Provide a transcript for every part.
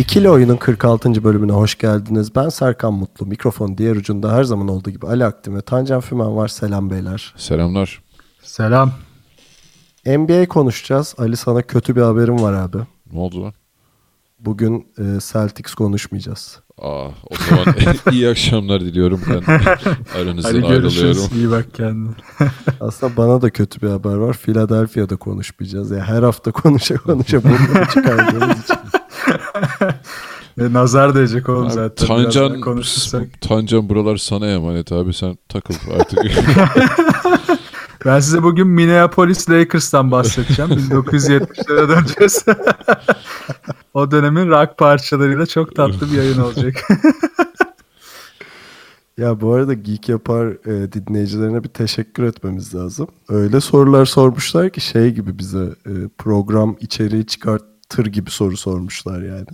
İkili Oyun'un 46. bölümüne hoş geldiniz. Ben Serkan Mutlu. Mikrofon diğer ucunda her zaman olduğu gibi Ali Aktin ve Tancan Fümen var. Selam beyler. Selamlar. Selam. NBA konuşacağız. Ali sana kötü bir haberim var abi. Ne oldu lan? Bugün e, Celtics konuşmayacağız. Aa, o zaman iyi akşamlar diliyorum ben. Aranızdan Hadi görüşürüz. ayrılıyorum. İyi bak kendine. Aslında bana da kötü bir haber var. Philadelphia'da konuşmayacağız. Ya her hafta konuşa konuşa bunu çıkardığımız için. E, nazar değecek oğlum Abi, zaten. Tancan, konuşursak. Tancan buralar sana emanet abi sen takıl artık. Ben size bugün Minneapolis Lakers'tan bahsedeceğim. 1970'lere döneceğiz. o dönemin rock parçalarıyla çok tatlı bir yayın olacak. Ya bu arada Geek Yapar e, dinleyicilerine bir teşekkür etmemiz lazım. Öyle sorular sormuşlar ki şey gibi bize e, program içeriği çıkartır gibi soru sormuşlar yani.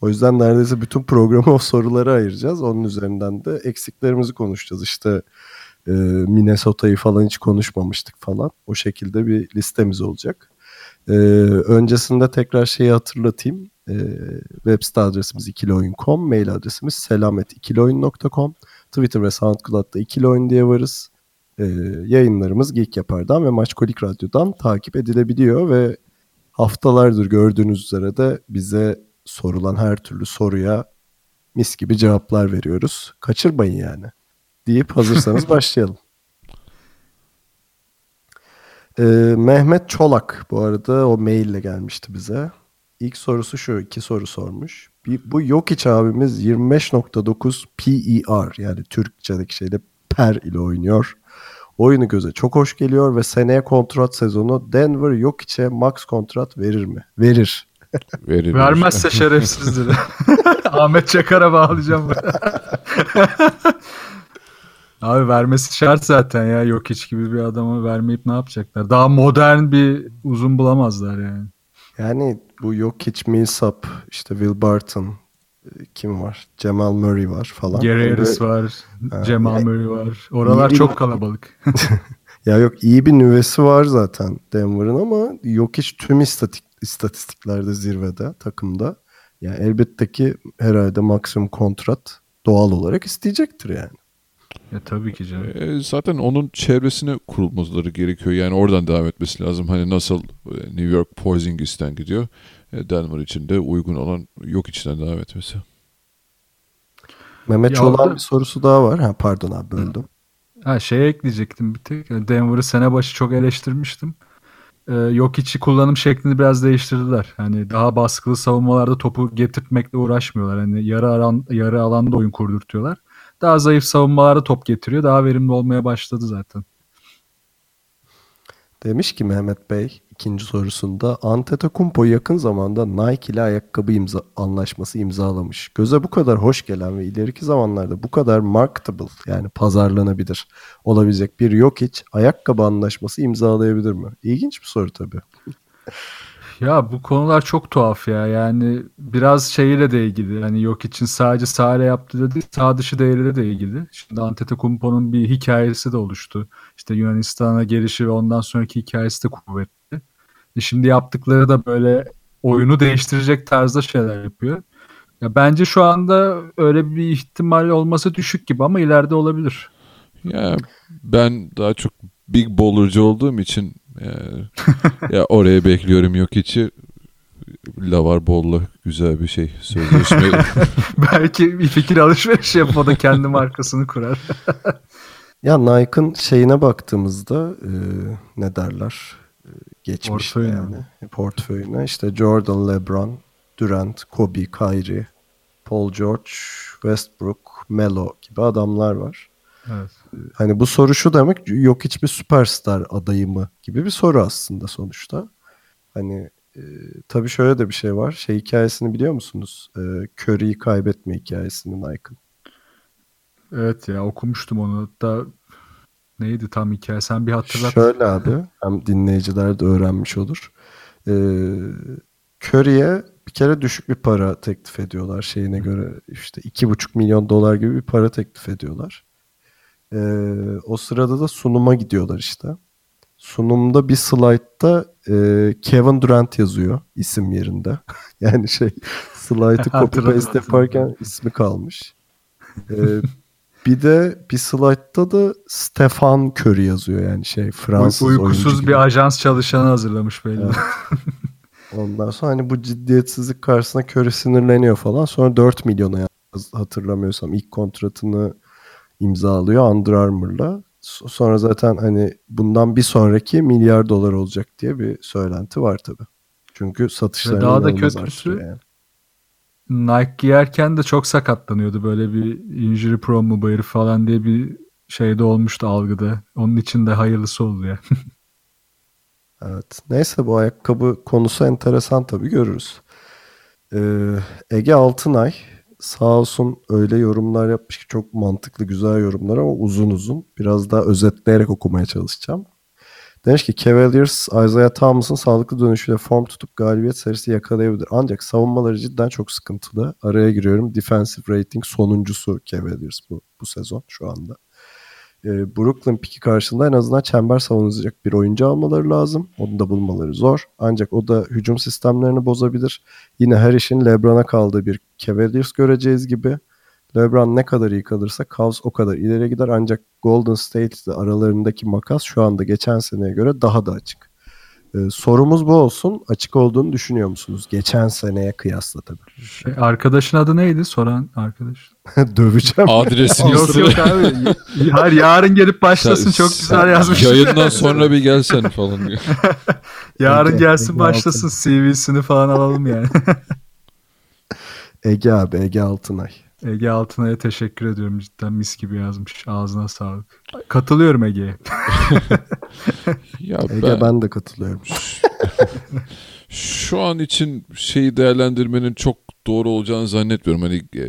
O yüzden neredeyse bütün programı o sorulara ayıracağız. Onun üzerinden de eksiklerimizi konuşacağız. İşte e, Minnesota'yı falan hiç konuşmamıştık falan. O şekilde bir listemiz olacak. E, öncesinde tekrar şeyi hatırlatayım. E, web site adresimiz ikilioyun.com, mail adresimiz selamet.ikiloyun.com. Twitter ve SoundCloud'da ikili oyun diye varız. Ee, yayınlarımız Geek Yapar'dan ve Maçkolik Radyo'dan takip edilebiliyor ve haftalardır gördüğünüz üzere de bize sorulan her türlü soruya mis gibi cevaplar veriyoruz. Kaçırmayın yani. Deyip hazırsanız başlayalım. Ee, Mehmet Çolak bu arada o maille gelmişti bize. İlk sorusu şu, iki soru sormuş. Bir, bu Jokic abimiz 25.9 PER yani Türkçedeki şeyde per ile oynuyor. Oyunu göze çok hoş geliyor ve seneye kontrat sezonu Denver Jokic'e max kontrat verir mi? Verir. Verir. Vermezse şerefsizdir. Ahmet Çakar'a bağlayacağım. Abi vermesi şart zaten ya. Yok hiç gibi bir adama vermeyip ne yapacaklar? Daha modern bir uzun bulamazlar yani. Yani bu Jokic, Millsap, işte Will Barton, kim var? Cemal Murray var falan. Gary Harris Böyle- var. Cemal Murray var. Oralar İyi çok kalabalık. Ya yok iyi bir nüvesi var zaten Denver'ın ama Jokic tüm istatik, istatistiklerde zirvede takımda. Yani elbette ki herhalde maksimum kontrat doğal olarak isteyecektir yani. Ya tabii ki canım. E, zaten onun çevresine kurulmaları gerekiyor. Yani oradan devam etmesi lazım. Hani nasıl e, New York Porzingis'ten gidiyor. e, Denver için de uygun olan yok içten devam etmesi. Mehmet orada- bir sorusu daha var. Ha pardon abi böldüm. Ha şeye ekleyecektim bir tek. Denver'ı sene başı çok eleştirmiştim. Ee, yok içi kullanım şeklini biraz değiştirdiler. Hani daha baskılı savunmalarda topu getirtmekle uğraşmıyorlar. Hani yarı alan yarı alanda oyun kurdurtuyorlar. Daha zayıf savunmalarda top getiriyor. Daha verimli olmaya başladı zaten. Demiş ki Mehmet Bey ikinci sorusunda Antetokounmpo yakın zamanda Nike ile ayakkabı imza anlaşması imzalamış. Göze bu kadar hoş gelen ve ileriki zamanlarda bu kadar marketable yani pazarlanabilir olabilecek bir Jokic ayakkabı anlaşması imzalayabilir mi? İlginç bir soru tabii. Ya bu konular çok tuhaf ya. Yani biraz şeyle de ilgili. Hani yok için sadece sahile yaptığı değil, sağ dışı değeriyle de ilgili. Şimdi Antetokounmpo'nun bir hikayesi de oluştu. İşte Yunanistan'a gelişi ve ondan sonraki hikayesi de kuvvetli. E şimdi yaptıkları da böyle oyunu değiştirecek tarzda şeyler yapıyor. Ya bence şu anda öyle bir ihtimal olması düşük gibi ama ileride olabilir. Ya ben daha çok big baller'cı olduğum için e, ya oraya bekliyorum yok içi. Lavar Ball'la güzel bir şey sözleşme. Belki bir fikir alışverişi yapıp o da kendi markasını kurar. Ya Nike'ın şeyine baktığımızda e, ne derler? E, geçmiş Portföyüne yani. Portföyüne işte Jordan, LeBron, Durant, Kobe, Kyrie, Paul George, Westbrook, Melo gibi adamlar var. Evet. Hani bu soru şu demek yok hiçbir süperstar adayı mı gibi bir soru aslında sonuçta. Hani e, tabii şöyle de bir şey var. Şey hikayesini biliyor musunuz? E, Curry'i kaybetme hikayesini Nike'ın. Evet ya okumuştum onu. Hatta neydi tam hikaye? Sen bir hatırlat. Şöyle abi hem dinleyiciler de öğrenmiş olur. Ee, Curry'e bir kere düşük bir para teklif ediyorlar şeyine göre işte iki buçuk milyon dolar gibi bir para teklif ediyorlar. Ee, o sırada da sunuma gidiyorlar işte. Sunumda bir slaytta e, Kevin Durant yazıyor isim yerinde. yani şey slaytı copy paste yaparken ismi kalmış. Ee, bir de bir slaytta da Stefan Curry yazıyor yani şey Fransız Uy- oyuncu uykusuz gibi. bir ajans çalışanı hazırlamış belli. Evet. Ondan sonra hani bu ciddiyetsizlik karşısında Curry sinirleniyor falan. Sonra 4 milyona hatırlamıyorsam ilk kontratını imzalıyor Under Armour'la. So- Sonra zaten hani bundan bir sonraki milyar dolar olacak diye bir söylenti var tabi. Çünkü satışlarını daha da kötüsü- yani. Nike giyerken de çok sakatlanıyordu. Böyle bir injury prone mu bu herif falan diye bir şeyde olmuştu algıda. Onun için de hayırlısı oldu ya. Evet. Neyse bu ayakkabı konusu enteresan tabii görürüz. Ee, Ege Altınay sağ olsun öyle yorumlar yapmış ki çok mantıklı güzel yorumlar ama uzun uzun. Biraz daha özetleyerek okumaya çalışacağım. Demiş ki Cavaliers Isaiah Thomas'ın sağlıklı dönüşüyle form tutup galibiyet serisi yakalayabilir. Ancak savunmaları cidden çok sıkıntılı. Araya giriyorum. Defensive rating sonuncusu Cavaliers bu, bu sezon şu anda. Ee, Brooklyn piki karşısında en azından çember savunacak bir oyuncu almaları lazım. Onu da bulmaları zor. Ancak o da hücum sistemlerini bozabilir. Yine her işin LeBron'a kaldığı bir Cavaliers göreceğiz gibi. LeBron ne kadar iyi kalırsa Cavs o kadar ileri gider. Ancak Golden State ile aralarındaki makas şu anda geçen seneye göre daha da açık. Ee, sorumuz bu olsun. Açık olduğunu düşünüyor musunuz? Geçen seneye kıyasla tabii. Şey, arkadaşın adı neydi? Soran arkadaş. Döveceğim. Adresini yok yok abi. Hayır yarın gelip başlasın. Çok güzel Sen yazmış. Yayından sonra bir gelsen falan diyor. Yarın Ege- gelsin Ege başlasın. CV'sini falan alalım yani. Ege abi Ege Altınay. Ege Altınay'a teşekkür ediyorum. Cidden mis gibi yazmış. Ağzına sağlık. Katılıyorum Ege'ye. Ya Ege ben, ben de katılıyorum. şu an için şeyi değerlendirmenin çok doğru olacağını zannetmiyorum. Hani e,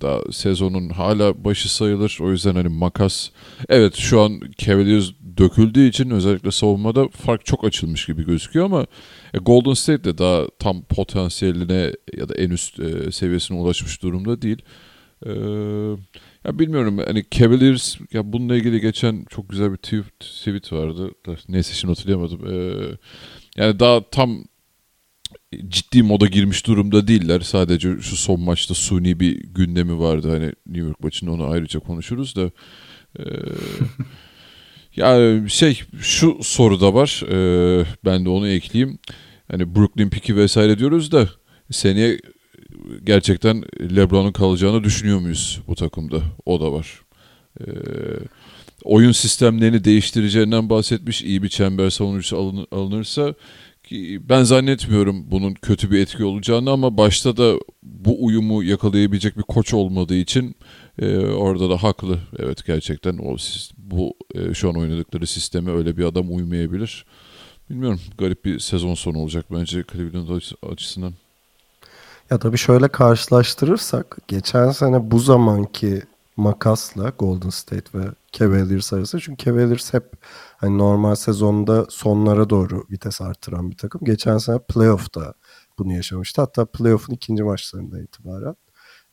daha sezonun hala başı sayılır. O yüzden hani makas evet şu an Cavaliers döküldüğü için özellikle savunmada fark çok açılmış gibi gözüküyor ama e, Golden State de daha tam potansiyeline ya da en üst e, seviyesine ulaşmış durumda değil. E, ya bilmiyorum hani Cavaliers ya bununla ilgili geçen çok güzel bir tweet, tweet vardı. Neyse şimdi hatırlayamadım. E, yani daha tam ciddi moda girmiş durumda değiller. Sadece şu son maçta suni bir gündemi vardı. Hani New York maçında onu ayrıca konuşuruz da. Ee, ya şey şu soru da var. Ee, ben de onu ekleyeyim. Hani Brooklyn piki vesaire diyoruz da seneye gerçekten LeBron'un kalacağını düşünüyor muyuz bu takımda? O da var. Ee, oyun sistemlerini değiştireceğinden bahsetmiş. İyi bir çember savunucusu alın- alınırsa ki ben zannetmiyorum bunun kötü bir etki olacağını ama başta da bu uyumu yakalayabilecek bir koç olmadığı için e, orada da haklı. Evet gerçekten o bu e, şu an oynadıkları sisteme öyle bir adam uymayabilir. Bilmiyorum garip bir sezon sonu olacak bence Cleveland açı- açısından. Ya tabii şöyle karşılaştırırsak geçen sene bu zamanki makasla Golden State ve Cavaliers arasında çünkü Cavaliers hep hani normal sezonda sonlara doğru vites artıran bir takım. Geçen sene playoff'ta bunu yaşamıştı. Hatta playoff'un ikinci maçlarından itibaren.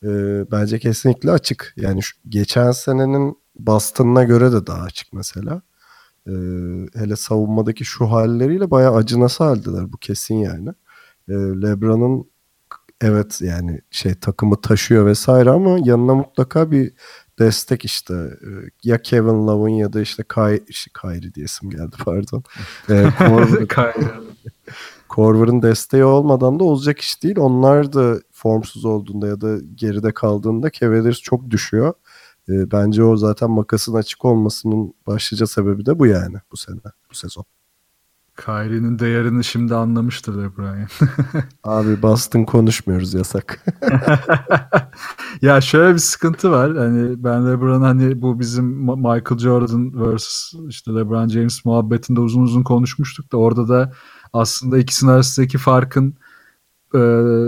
Ee, bence kesinlikle açık. Yani şu, geçen senenin Boston'ına göre de daha açık mesela. Ee, hele savunmadaki şu halleriyle bayağı acınası haldeler. Bu kesin yani. Ee, LeBron'un evet yani şey takımı taşıyor vesaire ama yanına mutlaka bir destek işte Ee, ya Kevin Love'ın ya da işte Kay, işte Kyrie diye isim geldi pardon. Ee. Korver'ın desteği olmadan da olacak iş değil. Onlar da formsuz olduğunda ya da geride kaldığında Cavaliers çok düşüyor. Ee, bence o zaten makasın açık olmasının başlıca sebebi de bu yani bu sene, bu sezon. Kyrie'nin değerini şimdi anlamıştır LeBron. Abi Boston konuşmuyoruz yasak. ya şöyle bir sıkıntı var. Hani ben LeBron hani bu bizim Michael Jordan vs işte LeBron James muhabbetinde uzun uzun konuşmuştuk da orada da aslında ikisinin arasındaki farkın e,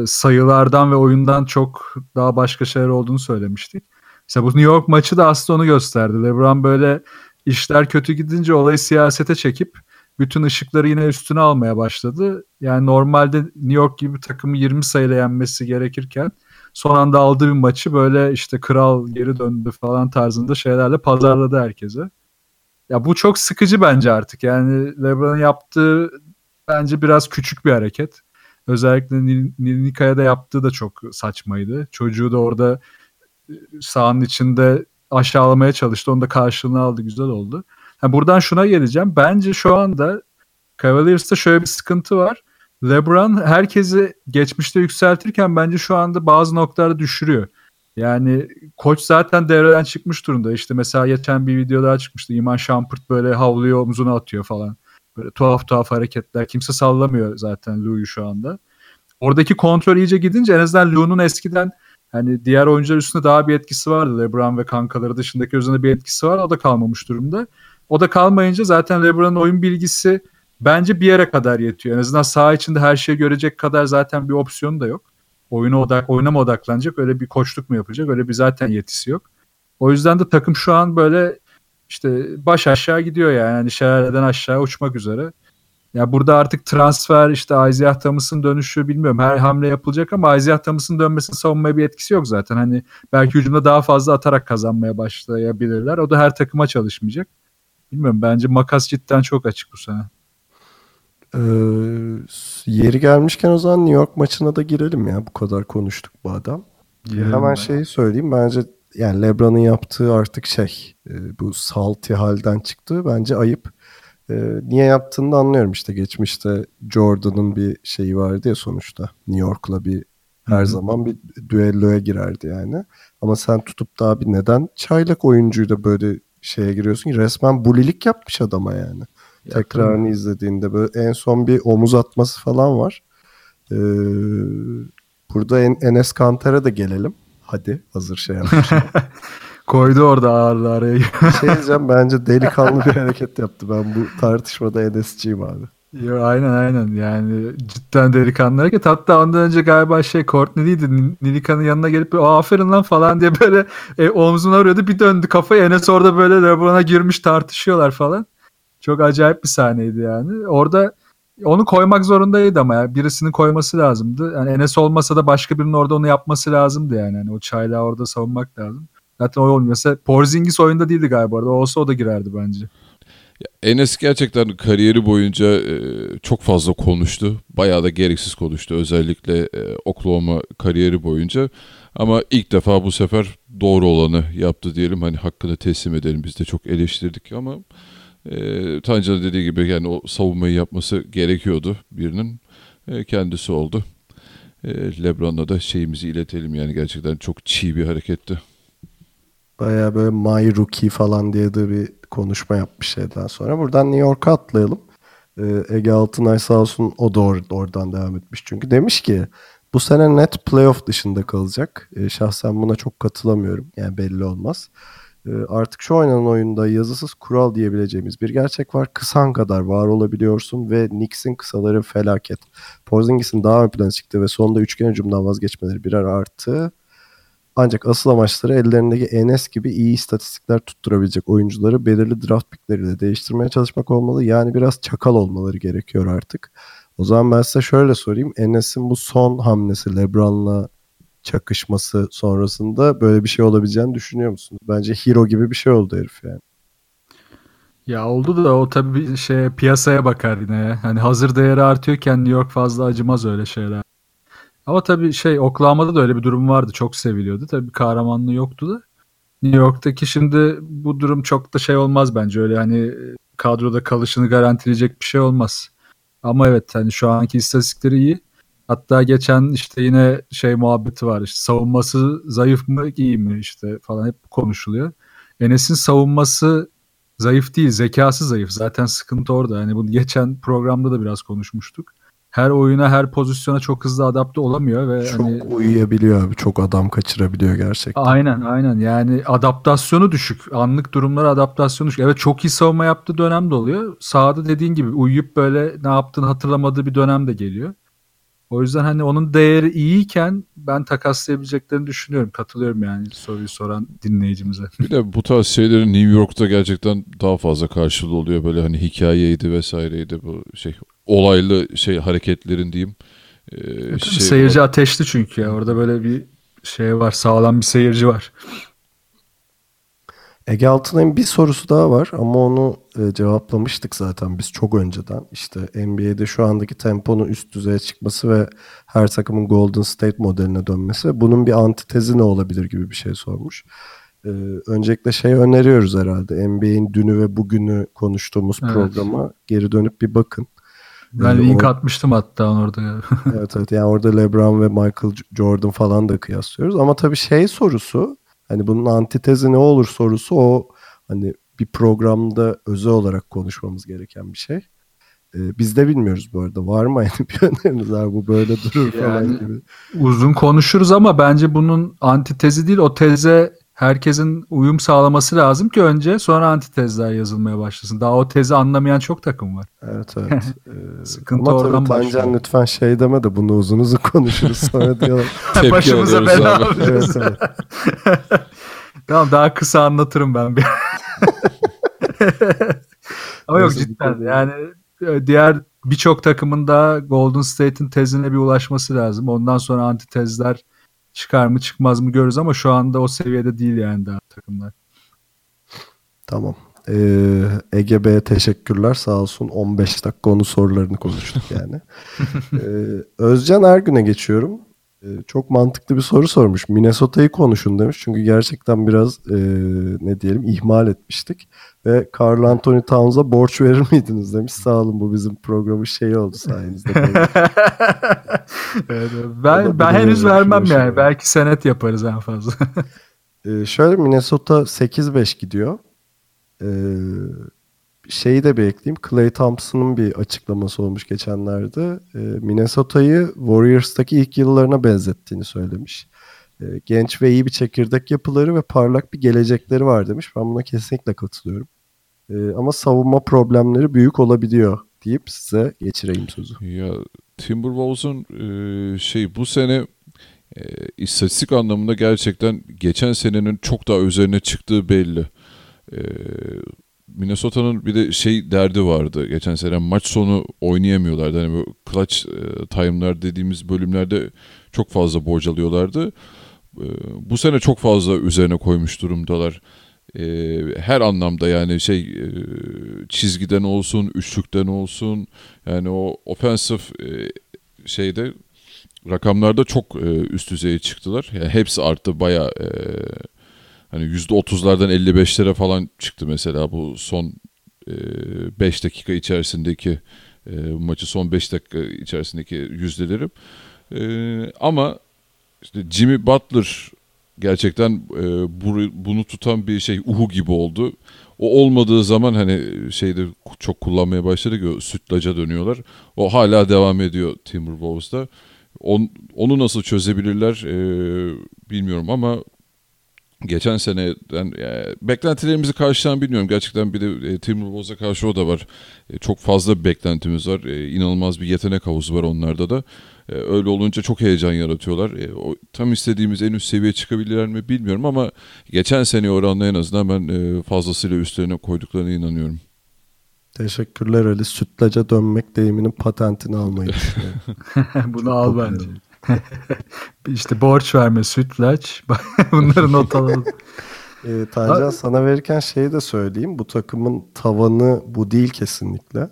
sayılardan ve oyundan çok daha başka şeyler olduğunu söylemiştik. Mesela bu New York maçı da aslında onu gösterdi. LeBron böyle işler kötü gidince olayı siyasete çekip bütün ışıkları yine üstüne almaya başladı. Yani normalde New York gibi takımı 20 sayıyla yenmesi gerekirken son anda aldığı bir maçı böyle işte kral geri döndü falan tarzında şeylerle pazarladı herkese. Ya bu çok sıkıcı bence artık. Yani LeBron'un yaptığı bence biraz küçük bir hareket. Özellikle Nika'ya da yaptığı da çok saçmaydı. Çocuğu da orada e, sahanın içinde aşağılamaya çalıştı. Onu da karşılığını aldı. Güzel oldu. Yani buradan şuna geleceğim. Bence şu anda Cavaliers'ta şöyle bir sıkıntı var. LeBron herkesi geçmişte yükseltirken bence şu anda bazı noktalarda düşürüyor. Yani koç zaten devreden çıkmış durumda. İşte mesela geçen bir video daha çıkmıştı. İman Şampırt böyle havluyu omzuna atıyor falan. Böyle tuhaf tuhaf hareketler. Kimse sallamıyor zaten Lou'yu şu anda. Oradaki kontrol iyice gidince en azından Lou'nun eskiden hani diğer oyuncular üstünde daha bir etkisi vardı. LeBron ve kankaları dışındaki üzerinde bir etkisi var. O da kalmamış durumda. O da kalmayınca zaten LeBron'un oyun bilgisi bence bir yere kadar yetiyor. En azından saha içinde her şeyi görecek kadar zaten bir opsiyonu da yok. Oyuna odak, oyuna mı odaklanacak? Öyle bir koçluk mu yapacak? Öyle bir zaten yetisi yok. O yüzden de takım şu an böyle işte baş aşağı gidiyor yani. yani şelaleden aşağı uçmak üzere. Ya burada artık transfer işte Isaiah Thomas'ın dönüşü bilmiyorum. Her hamle yapılacak ama Isaiah Thomas'ın dönmesinin savunmaya bir etkisi yok zaten. Hani belki hücumda daha fazla atarak kazanmaya başlayabilirler. O da her takıma çalışmayacak. Bilmiyorum bence makas cidden çok açık bu sene. Ee, yeri gelmişken o zaman New York maçına da girelim ya. Bu kadar konuştuk bu adam. Girelim Hemen ben. şeyi söyleyeyim. Bence yani LeBron'un yaptığı artık şey e, bu salty halden çıktı. Bence ayıp. E, niye yaptığını da anlıyorum işte. Geçmişte Jordan'ın bir şeyi vardı ya sonuçta. New York'la bir her Hı-hı. zaman bir düelloya girerdi yani. Ama sen tutup da bir neden çaylak oyuncuyu da böyle şeye giriyorsun ki resmen bulilik yapmış adama yani. Ya, Tekrarını izlediğinde böyle en son bir omuz atması falan var. Ee, burada en, Enes Kanter'e de gelelim. Hadi hazır şey yapmış. Koydu orada ağırlı araya. şey diyeceğim bence delikanlı bir hareket yaptı. Ben bu tartışmada Enes'ciyim abi. Yo, aynen aynen yani cidden delikanlı hareket. Hatta ondan önce galiba şey Courtney'di Nilika'nın yanına gelip aferin lan falan diye böyle e, omzuna arıyordu. Bir döndü kafayı Enes orada böyle LeBron'a girmiş tartışıyorlar falan. Çok acayip bir sahneydi yani. Orada onu koymak zorundaydı ama ya. Birisinin koyması lazımdı. Yani Enes olmasa da başka birinin orada onu yapması lazımdı yani. yani o çaylağı orada savunmak lazım. Zaten o olmuyorsa Porzingis oyunda değildi galiba orada. O olsa o da girerdi bence. Enes gerçekten kariyeri boyunca e, çok fazla konuştu. Bayağı da gereksiz konuştu. Özellikle e, Oklahoma kariyeri boyunca. Ama ilk defa bu sefer doğru olanı yaptı diyelim. Hani hakkını teslim edelim. Biz de çok eleştirdik ama e, Tancan'ın dediği gibi yani o savunmayı yapması gerekiyordu birinin. E, kendisi oldu. E, Lebron'la da şeyimizi iletelim yani gerçekten çok çiğ bir hareketti. Baya böyle my rookie falan diye de bir konuşma yapmış şeyden sonra. Buradan New York'a atlayalım. Ee, Ege Altınay sağ olsun o da or- oradan devam etmiş. Çünkü demiş ki bu sene net playoff dışında kalacak. Ee, şahsen buna çok katılamıyorum. Yani belli olmaz. Ee, artık şu oynanan oyunda yazısız kural diyebileceğimiz bir gerçek var. Kısan kadar var olabiliyorsun ve Knicks'in kısaları felaket. Porzingis'in daha ön plana çıktı ve sonunda üçgen hücumdan vazgeçmeleri birer artı. Ancak asıl amaçları ellerindeki Enes gibi iyi istatistikler tutturabilecek oyuncuları belirli draft pickleriyle değiştirmeye çalışmak olmalı. Yani biraz çakal olmaları gerekiyor artık. O zaman ben size şöyle sorayım. Enes'in bu son hamlesi LeBron'la çakışması sonrasında böyle bir şey olabileceğini düşünüyor musunuz? Bence hero gibi bir şey oldu herif yani. Ya oldu da o tabii şey piyasaya bakar yine. Hani hazır değeri artıyorken New York fazla acımaz öyle şeyler. Ama tabii şey Oklahoma'da da öyle bir durum vardı. Çok seviliyordu. Tabii kahramanlığı yoktu da. New York'taki şimdi bu durum çok da şey olmaz bence. Öyle hani kadroda kalışını garantileyecek bir şey olmaz. Ama evet hani şu anki istatistikleri iyi. Hatta geçen işte yine şey muhabbeti var. İşte savunması zayıf mı iyi mi işte falan hep konuşuluyor. Enes'in savunması zayıf değil, zekası zayıf. Zaten sıkıntı orada. Hani bunu geçen programda da biraz konuşmuştuk. Her oyuna her pozisyona çok hızlı adapte olamıyor ve Çok hani uyuyabiliyor abi. Çok adam kaçırabiliyor gerçekten. Aynen aynen yani adaptasyonu düşük. Anlık durumlara adaptasyonu düşük. Evet çok iyi savunma yaptığı dönem de oluyor. Sahada dediğin gibi uyuyup böyle ne yaptığını hatırlamadığı bir dönem de geliyor. O yüzden hani onun değeri iyiyken ben takaslayabileceklerini düşünüyorum. Katılıyorum yani soruyu soran dinleyicimize. Bir de bu tarz şeylerin New York'ta gerçekten daha fazla karşılığı oluyor. Böyle hani hikayeydi vesaireydi bu şey olaylı şey hareketlerin diyeyim. Ee, şey- seyirci ateşli çünkü ya. Orada böyle bir şey var. Sağlam bir seyirci var. Ege Altınay'ın bir sorusu daha var ama onu e, cevaplamıştık zaten biz çok önceden. İşte NBA'de şu andaki temponun üst düzeye çıkması ve her takımın Golden State modeline dönmesi bunun bir antitezi ne olabilir gibi bir şey sormuş. E, öncelikle şey öneriyoruz herhalde. NBA'in dünü ve bugünü konuştuğumuz Evet. programa geri dönüp bir bakın. Ben Ee, link o- atmıştım hatta orada. evet evet yani orada LeBron ve Michael Jordan falan da kıyaslıyoruz ama tabii şey sorusu hani bunun antitezi ne olur sorusu o hani bir programda özel olarak konuşmamız gereken bir şey. Ee, biz de bilmiyoruz bu arada. Var mı yani bir öneriniz abi bu böyle durur falan Yani- gibi. Uzun konuşuruz ama bence bunun antitezi değil o teze herkesin uyum sağlaması lazım ki önce sonra antitezler yazılmaya başlasın. Daha o tezi anlamayan çok takım var. Evet evet. Ee, Sıkıntı ama oradan tabii Tancan lütfen şey deme de bunu uzun uzun konuşuruz sonra diyorlar. Başımıza bela alıyoruz. evet, evet. tamam daha kısa anlatırım ben bir. Ama yok cidden yani e, diğer birçok takımın da Golden State'in tezine bir ulaşması lazım. Ondan sonra antitezler çıkar mı çıkmaz mı görürüz ama şu anda o seviyede değil yani daha takımlar. Tamam. Ee, Ege Bey'e teşekkürler. Sağ olsun 15 dakika onun sorularını konuştuk yani. ee, Özcan Ergün'e geçiyorum. Ee, çok mantıklı bir soru sormuş. Minnesota'yı konuşun demiş. Çünkü gerçekten biraz e, ne diyelim ihmal etmiştik. Ve Carl Anthony Towns'a borç verir miydiniz demiş. Sağ olun bu bizim programın şeyi oldu sayenizde. Evet, ben ben henüz vermem şey yani. var. Belki senet yaparız en fazla. Ee, şöyle Minnesota 8-5 gidiyor. Ee, şeyi de bir ekleyeyim. Clay Thompson'ın bir açıklaması olmuş geçenlerde. Ee, Minnesota'yı Warriors'taki ilk yıllarına benzettiğini söylemiş. Ee, genç ve iyi bir çekirdek yapıları ve parlak bir gelecekleri var demiş. Ben buna kesinlikle katılıyorum. Ee, ama savunma problemleri büyük olabiliyor deyip size geçireyim sözü. Ya Timberwolves'un e, şey bu sene e, istatistik anlamında gerçekten geçen senenin çok daha üzerine çıktığı belli. E, Minnesota'nın bir de şey derdi vardı. Geçen sene maç sonu oynayamıyorlardı. Hani bu clutch e, time'lar dediğimiz bölümlerde çok fazla borcalıyorlardı. E, bu sene çok fazla üzerine koymuş durumdalar. E, her anlamda yani şey çizgiden olsun, üçlükten olsun yani o offensive e, şeyde rakamlarda çok üst düzeye çıktılar. Yani hepsi arttı baya e, hani %30'lardan 55'lere falan çıktı mesela bu son 5 dakika içerisindeki e, maçı son 5 dakika içerisindeki yüzdeleri. E, ama işte Jimmy Butler gerçekten bu- bunu tutan bir şey uhu gibi oldu. O olmadığı zaman hani şeyde çok kullanmaya başladı ki sütlaca dönüyorlar. O hala devam ediyor Timberwolves'da. On, onu nasıl çözebilirler bilmiyorum ama geçen seneden e, beklentilerimizi karşılayan bilmiyorum. Gerçekten bir de e, Timberwolves'a karşı o da var. E, çok fazla bir beklentimiz var. E, inanılmaz bir yetenek havuzu var onlarda da. E, öyle olunca çok heyecan yaratıyorlar. E, o, tam istediğimiz en üst seviyeye çıkabilirler mi bilmiyorum ama geçen sene oranla en azından ben e, fazlasıyla üstlerine koyduklarına inanıyorum. Teşekkürler Ali. Sütlaca dönmek deyiminin patentini almayı düşünüyorum. Bunu al bence. işte borç verme, sütlaç. Bunları not alalım. Ee, Tancan sana verirken şeyi de söyleyeyim. Bu takımın tavanı bu değil kesinlikle.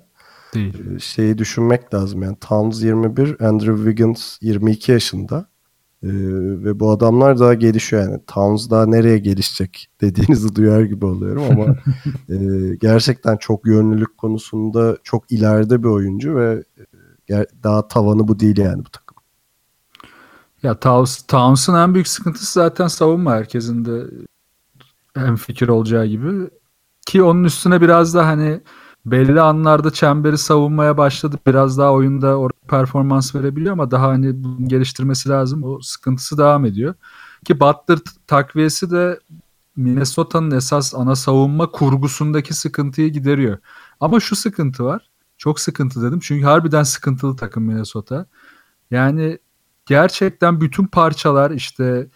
Değil. Ee, şeyi düşünmek lazım. Yani Towns 21, Andrew Wiggins 22 yaşında. Ee, ve bu adamlar daha gelişiyor yani. Towns daha nereye gelişecek dediğinizi duyar gibi oluyorum ama e, gerçekten çok yönlülük konusunda çok ileride bir oyuncu ve e, daha tavanı bu değil yani bu takım. Ya Towns, Towns'ın en büyük sıkıntısı zaten savunma herkesin de en fikir olacağı gibi. Ki onun üstüne biraz da hani belli anlarda çemberi savunmaya başladı. Biraz daha oyunda orada performans verebiliyor ama daha hani bunu geliştirmesi lazım. O sıkıntısı devam ediyor. Ki Butler takviyesi de Minnesota'nın esas ana savunma kurgusundaki sıkıntıyı gideriyor. Ama şu sıkıntı var. Çok sıkıntı dedim. Çünkü harbiden sıkıntılı takım Minnesota. Yani gerçekten bütün parçalar işte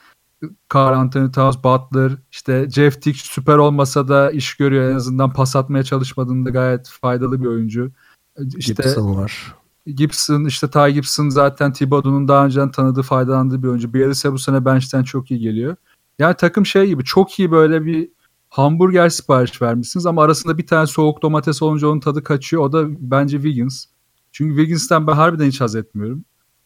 Carl Anthony Towns, Butler, işte Jeff Tick süper olmasa da iş görüyor. En azından pas atmaya çalışmadığında gayet faydalı bir oyuncu. İşte, Gibson var. Gibson, işte Ty Gibson zaten Thibodeau'nun daha önceden tanıdığı, faydalandığı bir oyuncu. Bielsa bu sene bench'ten çok iyi geliyor. Yani takım şey gibi çok iyi böyle bir hamburger sipariş vermişsiniz ama arasında bir tane soğuk domates olunca onun tadı kaçıyor. O da bence Wiggins. Çünkü Wiggins'ten ben harbiden hiç haz etmiyorum.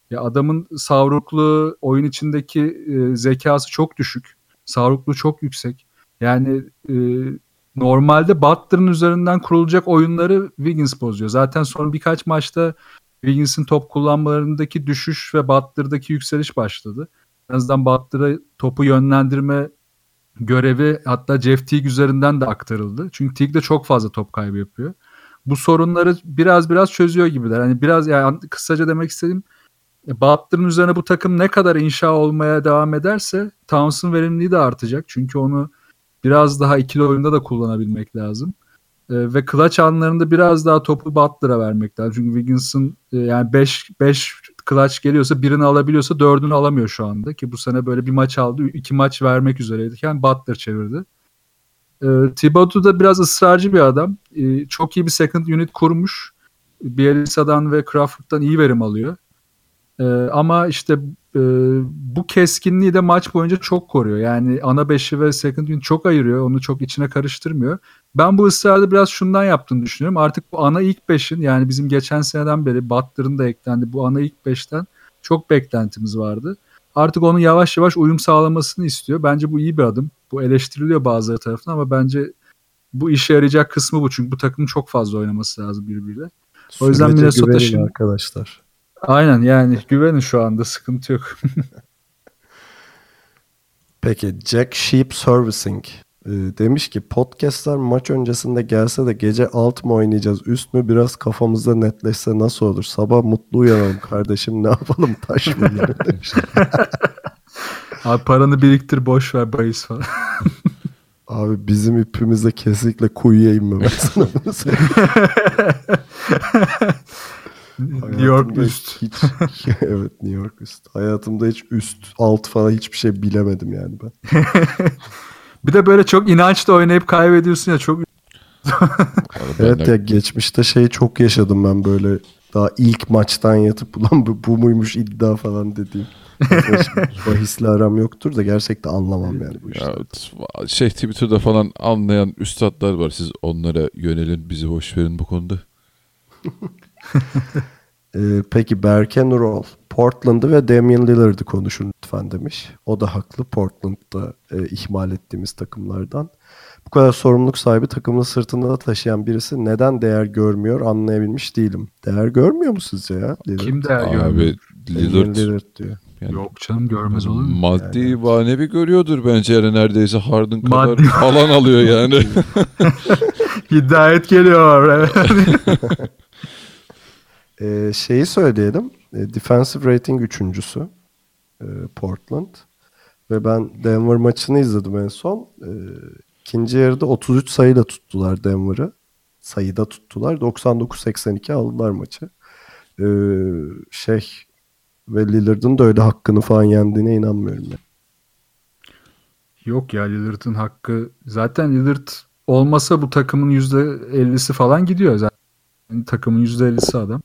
Ya adamın savruklu oyun içindeki e, zekası çok düşük. Savruklu çok yüksek. Yani e, normalde Butler'ın üzerinden kurulacak oyunları Wiggins bozuyor. Zaten son birkaç maçta Wiggins'in top kullanmalarındaki düşüş ve Butler'daki yükseliş başladı. En azından Butler'a topu yönlendirme görevi hatta Jeff Teague üzerinden de aktarıldı. Çünkü Teague de çok fazla top kaybı yapıyor. Bu sorunları biraz biraz çözüyor gibiler. Hani biraz yani kısaca demek istediğim Butler'ın üzerine bu takım ne kadar inşa olmaya devam ederse Towns'ın verimliliği de artacak. Çünkü onu biraz daha ikili oyunda da kullanabilmek lazım. E, ve clutch anlarında biraz daha topu Butler'a vermek lazım. Çünkü Wiggins'ın e, yani 5 5 clutch geliyorsa birini alabiliyorsa dördünü alamıyor şu anda. Ki bu sene böyle bir maç aldı. iki maç vermek üzereydi. Yani Butler çevirdi. E, Thibodeau da biraz ısrarcı bir adam. E, çok iyi bir second unit kurmuş. Bielitsa'dan ve Crawford'dan iyi verim alıyor. E, ama işte e, bu keskinliği de maç boyunca çok koruyor. Yani ana beşi ve second unit çok ayırıyor. Onu çok içine karıştırmıyor. Ben bu ısrarda biraz şundan yaptığını düşünüyorum. Artık bu ana ilk beşin yani bizim geçen seneden beri Butler'ın da eklendi. Bu ana ilk beşten çok beklentimiz vardı. Artık onun yavaş yavaş uyum sağlamasını istiyor. Bence bu iyi bir adım. Bu eleştiriliyor bazıları tarafından ama bence bu işe yarayacak kısmı bu. Çünkü bu takımın çok fazla oynaması lazım birbiriyle. O yüzden Minnesota şimdi... arkadaşlar. Aynen yani güvenin şu anda sıkıntı yok. Peki Jack Sheep Servicing e, demiş ki podcastlar maç öncesinde gelse de gece alt mı oynayacağız üst mü biraz kafamızda netleşse nasıl olur? Sabah mutlu uyanalım kardeşim ne yapalım taş mı demiş. Abi paranı biriktir boş ver bahis falan. Abi bizim ipimizde kesinlikle kuyuya inmemek sana New York üst. Hiç, evet New York üst. Hayatımda hiç üst, alt falan hiçbir şey bilemedim yani ben. bir de böyle çok inançla oynayıp kaybediyorsun ya çok evet ya geçmişte şey çok yaşadım ben böyle daha ilk maçtan yatıp ulan bu, bu muymuş iddia falan dediğim. Bahisle aram yoktur da gerçekten anlamam yani bu işleri. Ya, şey Twitter'da falan anlayan üstadlar var. Siz onlara yönelin bizi boş verin bu konuda. ee, peki Berke Nurol, Portland'ı ve Damian Lillard'ı konuşun lütfen demiş. O da haklı. Portland'da e, ihmal ettiğimiz takımlardan. Bu kadar sorumluluk sahibi takımını sırtında da taşıyan birisi neden değer görmüyor anlayabilmiş değilim. Değer görmüyor mu sizce ya? Lillard? Kim değer Abi, görmüyor? Lillard, Lillard diyor. Yani, Yok canım görmez olur mu? Maddi yani. manevi görüyordur bence yani neredeyse Harden kadar maddi. alan alıyor yani. Hidayet geliyor. Ee, şeyi söyleyelim. E, defensive rating üçüncüsü e, Portland. Ve ben Denver maçını izledim en son. E, ikinci yarıda 33 sayıyla tuttular Denver'ı. Sayıda tuttular. 99-82 aldılar maçı. E, şey ve Lillard'ın da öyle hakkını falan yendiğine inanmıyorum. Yani. Yok ya Lillard'ın hakkı zaten Lillard olmasa bu takımın %50'si falan gidiyor zaten. Yani takımın %50'si adam.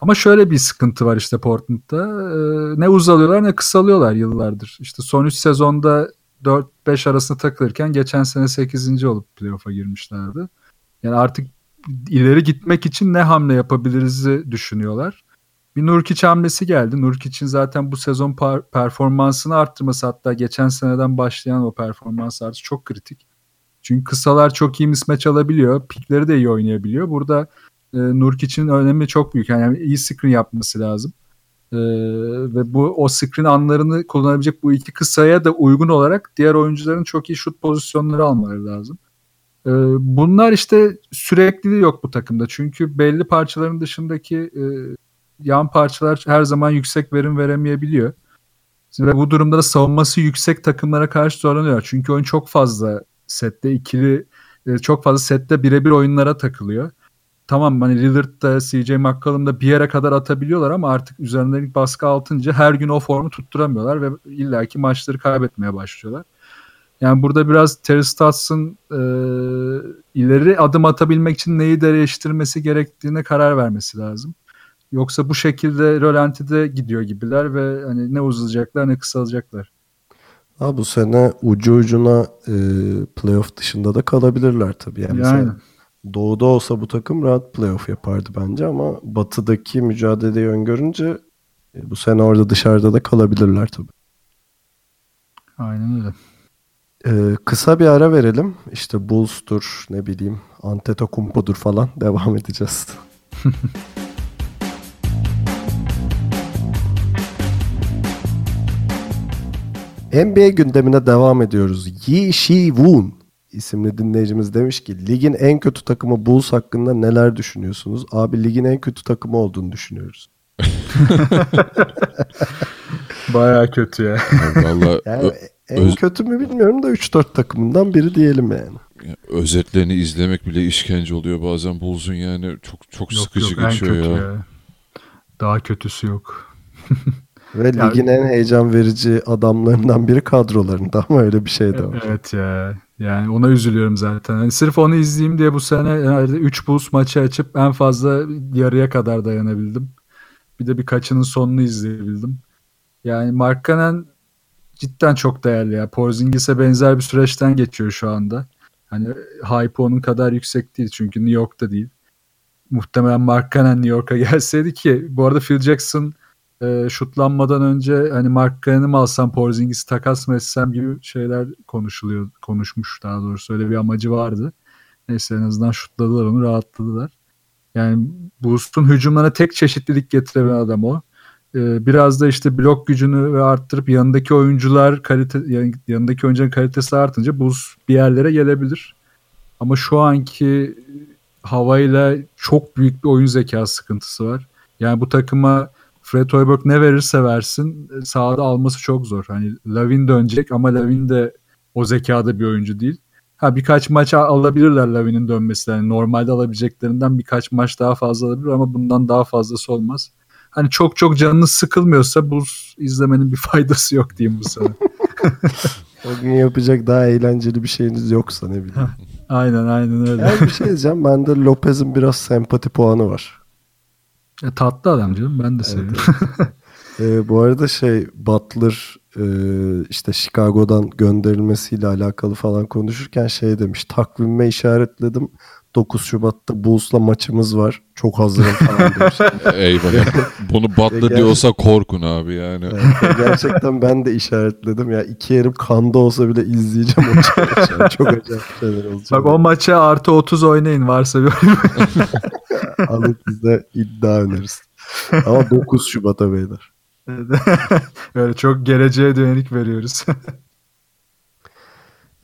Ama şöyle bir sıkıntı var işte Portland'da. Ee, ne uzalıyorlar ne kısalıyorlar yıllardır. İşte son 3 sezonda 4-5 arasında takılırken geçen sene 8. olup playoff'a girmişlerdi. Yani artık ileri gitmek için ne hamle yapabiliriz'i düşünüyorlar. Bir Nurkic hamlesi geldi. Nurkic'in zaten bu sezon performansını arttırması hatta geçen seneden başlayan o performans artışı çok kritik. Çünkü kısalar çok iyi mismatch alabiliyor. Pikleri de iyi oynayabiliyor. Burada e, Nurkic'in önemi çok büyük. Yani iyi screen yapması lazım. E, ve bu o screen anlarını kullanabilecek bu iki kısaya da uygun olarak diğer oyuncuların çok iyi şut pozisyonları almaları lazım. Ee, bunlar işte sürekliliği yok bu takımda. Çünkü belli parçaların dışındaki e, yan parçalar her zaman yüksek verim veremeyebiliyor. Ve bu durumda da savunması yüksek takımlara karşı zorlanıyor. Çünkü oyun çok fazla sette ikili e, çok fazla sette birebir oyunlara takılıyor. Tamam hani Lillard da CJ McCollum da bir yere kadar atabiliyorlar ama artık üzerlerindeki baskı altınca her gün o formu tutturamıyorlar ve illaki maçları kaybetmeye başlıyorlar. Yani burada biraz Terry Stotts'ın e, ileri adım atabilmek için neyi değiştirmesi gerektiğine karar vermesi lazım. Yoksa bu şekilde rölantide gidiyor gibiler ve hani ne uzayacaklar ne kısalacaklar. Ha, bu sene ucu ucuna e, playoff dışında da kalabilirler tabii. Yani, Yani. mesela Doğu'da olsa bu takım rahat playoff yapardı bence ama batıdaki mücadeleyi öngörünce e, bu sene orada dışarıda da kalabilirler tabii. Aynen öyle. Ee, kısa bir ara verelim. İşte Bulls'tur, ne bileyim, Antetokounmpo'dur falan devam edeceğiz. NBA gündemine devam ediyoruz. Yi Shi-woon isimli dinleyicimiz demiş ki ligin en kötü takımı Bulls hakkında neler düşünüyorsunuz? Abi ligin en kötü takımı olduğunu düşünüyoruz. Baya kötü ya. Valla Yani en öz- kötü mü bilmiyorum da 3-4 takımından biri diyelim yani. özetlerini izlemek bile işkence oluyor bazen Bulls'un yani çok çok Yok sıkıcı yok en geçiyor kötü ya. ya. Daha kötüsü yok. Ve Ya- ligin en heyecan verici adamlarından biri kadrolarında ama öyle bir şey de var. Evet ya. Yani ona üzülüyorum zaten. Hani sırf onu izleyeyim diye bu sene herhalde 3 Bulls maçı açıp en fazla yarıya kadar dayanabildim. Bir de birkaçının sonunu izleyebildim. Yani Mark Cannon cidden çok değerli ya. Porzingis'e benzer bir süreçten geçiyor şu anda. Hani hype onun kadar yüksek değil çünkü New York'ta değil. Muhtemelen Mark Cannon New York'a gelseydi ki bu arada Phil Jackson e, şutlanmadan önce hani Mark Cannon'ı mı alsam Porzingis'i takas mı etsem gibi şeyler konuşuluyor. Konuşmuş daha doğrusu öyle bir amacı vardı. Neyse en azından şutladılar onu rahatladılar. Yani Bulls'un hücumlarına tek çeşitlilik getiren adam o. Ee, biraz da işte blok gücünü ve arttırıp yanındaki oyuncular kalite yan- yanındaki oyuncuların kalitesi artınca Bulls bir yerlere gelebilir. Ama şu anki havayla çok büyük bir oyun zekası sıkıntısı var. Yani bu takıma Fred Hoiberg ne verirse versin e, sahada alması çok zor. Hani Lavin dönecek ama Lavin de o zekada bir oyuncu değil. Ha birkaç maç al- alabilirler Lavin'in dönmesi. Yani normalde alabileceklerinden birkaç maç daha fazla alabilir ama bundan daha fazlası olmaz. Hani çok çok canınız sıkılmıyorsa Bulls izlemenin bir faydası yok diyeyim bu sene. O gün yapacak daha eğlenceli bir şeyiniz yoksa ne bileyim. aynen aynen öyle. Yani bir şey diyeceğim. Bende Lopez'in biraz sempati puanı var. E, tatlı adam canım ben de seviyorum. Ee, bu arada şey Butler e, işte Chicago'dan gönderilmesiyle alakalı falan konuşurken şey demiş. Takvime işaretledim. 9 Şubat'ta Bulls'la maçımız var. Çok hazırım falan demiş. Eyvallah. Bunu Gel- diyorsa korkun abi yani. Evet, gerçekten ben de işaretledim. Ya iki yerim kanda olsa bile izleyeceğim o maçı. Çok acayip şeyler olacak. Bak o maça artı 30 oynayın varsa bir Alıp biz de iddia öneririz. Ama 9 Şubat'a beyler. Öyle çok geleceğe dönük veriyoruz.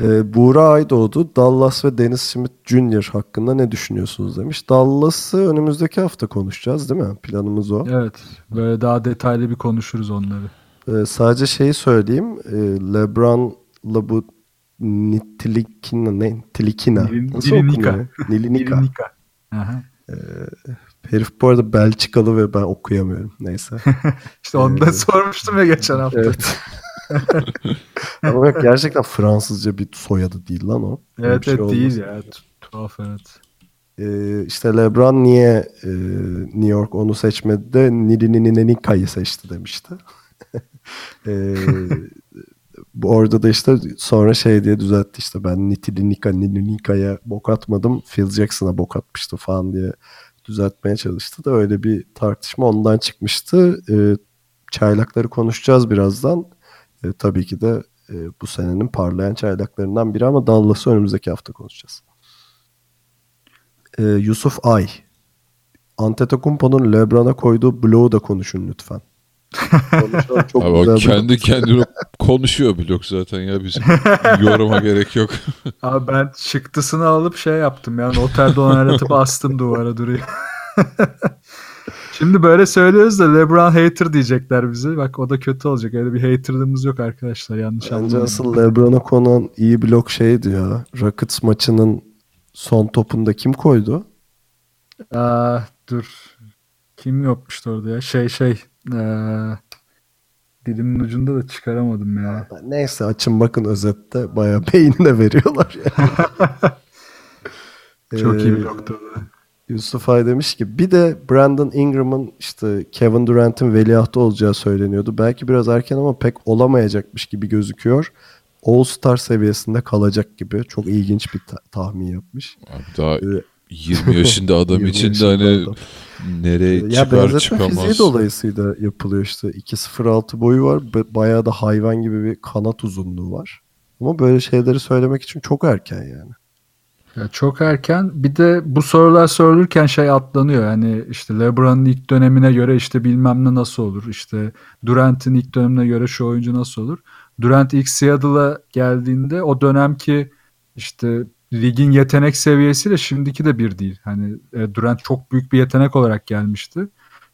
Ee, Buğra Aydoğdu, Dallas ve Dennis Smith Jr. hakkında ne düşünüyorsunuz demiş. Dallas'ı önümüzdeki hafta konuşacağız değil mi? Planımız o. evet. Böyle daha detaylı bir konuşuruz onları. Ee, sadece şeyi söyleyeyim. Ee, LeBron'la bu Nitilikina ne? Tilikina. Nasıl Nilinika. okunuyor? Nilinika. Nika. Aha. Herif bu arada Belçikalı ve ben okuyamıyorum. Neyse. İşte onu da sormuştum ya geçen hafta. evet. Ama yok gerçekten Fransızca bir soyadı değil lan o. Öyle Evet bir şey evet değil ya. Tu- Tuhaf evet. Ee, işte LeBron niye e, New York onu seçmedi de Nilinika'yı seçti demişti. ee, bu orada da işte sonra şey diye düzeltti işte ben Nitilinika Nilinika'ya bok atmadım Phil Jackson'a bok atmıştı falan diye düzeltmeye çalıştı da öyle bir tartışma ondan çıkmıştı. Ee, çaylakları konuşacağız birazdan. Ee, tabii ki de e, bu senenin parlayan çaylaklarından biri ama Dallas'ı önümüzdeki hafta konuşacağız. Ee, Yusuf Ay. Antetokounmpo'nun LeBron'a koyduğu bloğu da konuşun lütfen. Çok Abi o güzel bir- kendi kendine konuşuyor blok zaten ya bizim yoruma gerek yok. Abi ben çıktısını alıp şey yaptım ya noter onaylatıp astım duvara duruyor. Şimdi böyle söylüyoruz da LeBron hater diyecekler bize. Bak o da kötü olacak. Öyle bir haterlığımız yok arkadaşlar. Yanlış Bence anlamayın. asıl LeBron'a konan iyi blok şeydi ya. Rockets maçının son topunda kim koydu? Aa, dur. Kim yokmuştu orada ya? Şey şey. Ee, dilimin ucunda da çıkaramadım ya. Neyse açın bakın özette bayağı beynine veriyorlar ya. Çok iyi bloktu. Yusuf Ay demiş ki bir de Brandon Ingram'ın işte Kevin Durant'in veliahtı olacağı söyleniyordu. Belki biraz erken ama pek olamayacakmış gibi gözüküyor. All-Star seviyesinde kalacak gibi. Çok ilginç bir ta- tahmin yapmış. Abi daha Ee, 20 yaşında adam 20 için de hani adam. nereye Ya çıkar çıkamaz. fiziği dolayısıyla yapılıyor işte. 2.06 boyu var. Ba- Bayağı da hayvan gibi bir kanat uzunluğu var. Ama böyle şeyleri söylemek için çok erken yani. Ya çok erken. Bir de bu sorular sorulurken şey atlanıyor. Yani işte LeBron'un ilk dönemine göre işte bilmem ne nasıl olur. İşte Durant'in ilk dönemine göre şu oyuncu nasıl olur. Durant ilk Seattle'a geldiğinde o dönemki işte ligin yetenek seviyesiyle şimdiki de bir değil. Hani e, Durant çok büyük bir yetenek olarak gelmişti.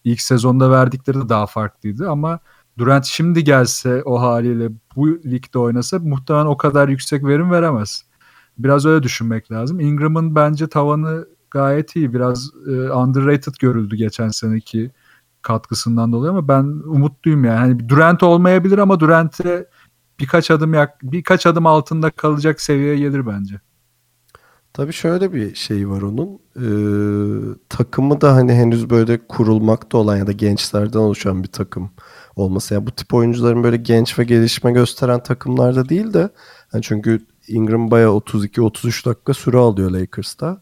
İlk sezonda verdikleri de daha farklıydı ama Durant şimdi gelse o haliyle bu ligde oynasa muhtemelen o kadar yüksek verim veremez. Biraz öyle düşünmek lazım. Ingram'ın bence tavanı gayet iyi. Biraz e, underrated görüldü geçen seneki katkısından dolayı ama ben umutluyum yani. Hani Durant olmayabilir ama Durant'e birkaç adım yak birkaç adım altında kalacak seviyeye gelir bence. Tabii şöyle bir şey var onun. Ee, takımı da hani henüz böyle kurulmakta olan ya da gençlerden oluşan bir takım olması. Yani bu tip oyuncuların böyle genç ve gelişme gösteren takımlarda değil de hani çünkü Ingram bayağı 32-33 dakika süre alıyor Lakers'ta.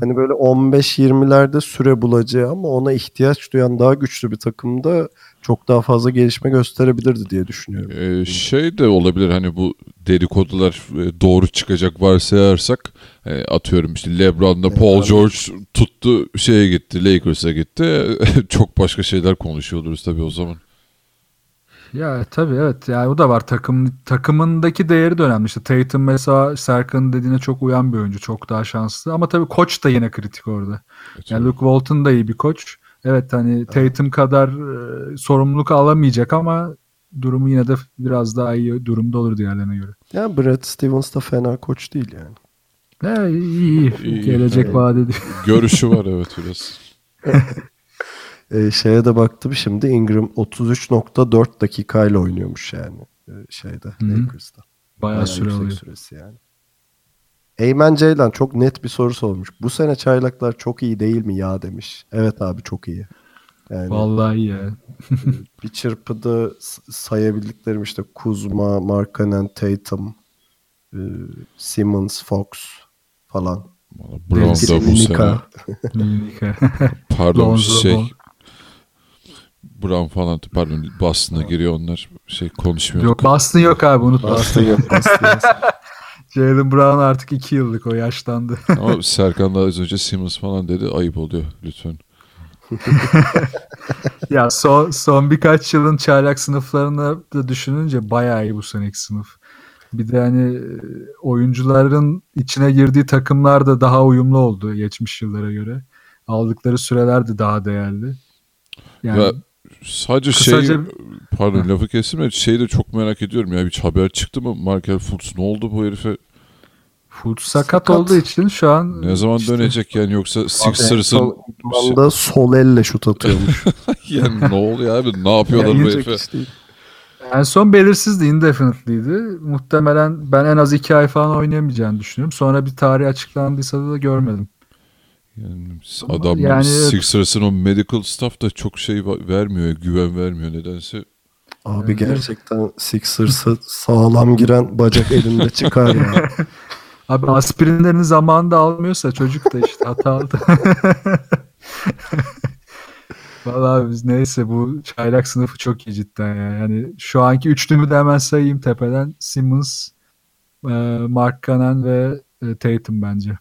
Hani böyle 15-20'lerde süre bulacağı ama ona ihtiyaç duyan daha güçlü bir takımda çok daha fazla gelişme gösterebilirdi diye düşünüyorum. Ee, şey de olabilir hani bu dedikodular e, doğru çıkacak varsayarsak e, atıyorum işte LeBron'da Paul George tuttu şeye gitti Lakers'a gitti çok başka şeyler konuşuyor oluruz tabii o zaman. Ya tabii evet. Yani o da var. Takım takımındaki değeri de önemli. İşte Tatum mesela Serkan'ın dediğine çok uyan bir oyuncu. Çok daha şanslı. Ama tabii koç da yine kritik orada. Yani Luke Walton da iyi bir koç. Evet hani Tatum kadar e, sorumluluk alamayacak ama durumu yine de biraz daha iyi durumda olur diğerlerine göre. Ya Brad Stevens da fena koç değil yani. Ne iyi, iyi. İyi, Gelecek evet. vaat ediyor. Görüşü var evet biraz. Ee, şeye de baktım şimdi Ingram 33.4 dakikayla oynuyormuş yani ee, şeyde. Lakers'ta. Bayağı süre alıyor. süresi yani. Eymen Ceylan çok net bir soru sormuş. Bu sene çaylaklar çok iyi değil mi ya demiş. Evet abi çok iyi. Yani Vallahi iyi ya. bir çırpıda sayabildiklerim işte Kuzma, Markkanen, Tatum, e, Simmons, Fox falan. Brown da bu sene pardon Lonzo şey Ball. Brown falan pardon Boston'a giriyor onlar şey konuşmuyorduk. yok Boston yok abi unutma. Boston yok, Boston yok. Jalen Brown artık 2 yıllık o yaşlandı. Ama Serkan da az önce Simmons falan dedi ayıp oluyor lütfen. Ya son, son birkaç yılın çaylak sınıflarını da düşününce bayağı iyi bu seneki sınıf. Bir de hani e, oyuncuların içine girdiği takımlar da daha uyumlu oldu geçmiş yıllara göre. Aldıkları süreler de daha değerli. Yani Ve sadece kısaca- şey pardon lafı kestim de şeyi de çok merak ediyorum ya hiç haber çıktı mı Markel Fultz ne oldu bu herife Fultz sakat, Sakat. olduğu için şu an ne zaman işte- dönecek yani yoksa Sixers'ın son idmanda sol elle şut atıyormuş. yani ne oluyor abi ne yapıyorlar bu Yiyecek herife. En son belirsizdi, indefinitely'di. Muhtemelen ben en az iki ay falan oynayamayacağını düşünüyorum. Sonra bir tarih açıklandıysa da görmedim. Yani adam yani- Sixers'ın o medical staff da çok şey vermiyor güven vermiyor nedense Abi gerçekten Sixers'a sağlam giren bacak elinde çıkar ya. Abi aspirinlerini zamanında almıyorsa çocuk da işte hatalı. Vallahi biz neyse bu çaylak sınıfı çok iyi cidden ya. Yani şu anki üçlümü de hemen sayayım tepeden. Simmons, Mark Cannon ve Tatum bence.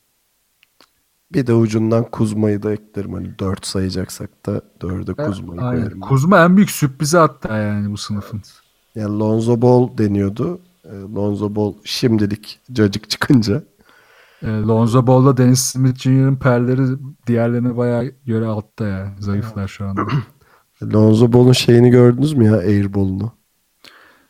Bir de ucundan Kuzma'yı da eklerim. Hani 4 sayacaksak da 4'e Kuzma'yı Aynen. koyarım. Kuzma en büyük sürprizi hatta yani bu sınıfın. Yani Lonzo Ball deniyordu. Ee, Lonzo Ball şimdilik cacık çıkınca. E, Lonzo Ball'la Dennis Smith Jr.'ın perleri diğerlerine bayağı göre altta ya. Zayıflar şu anda. Lonzo Ball'un şeyini gördünüz mü ya Airball'unu?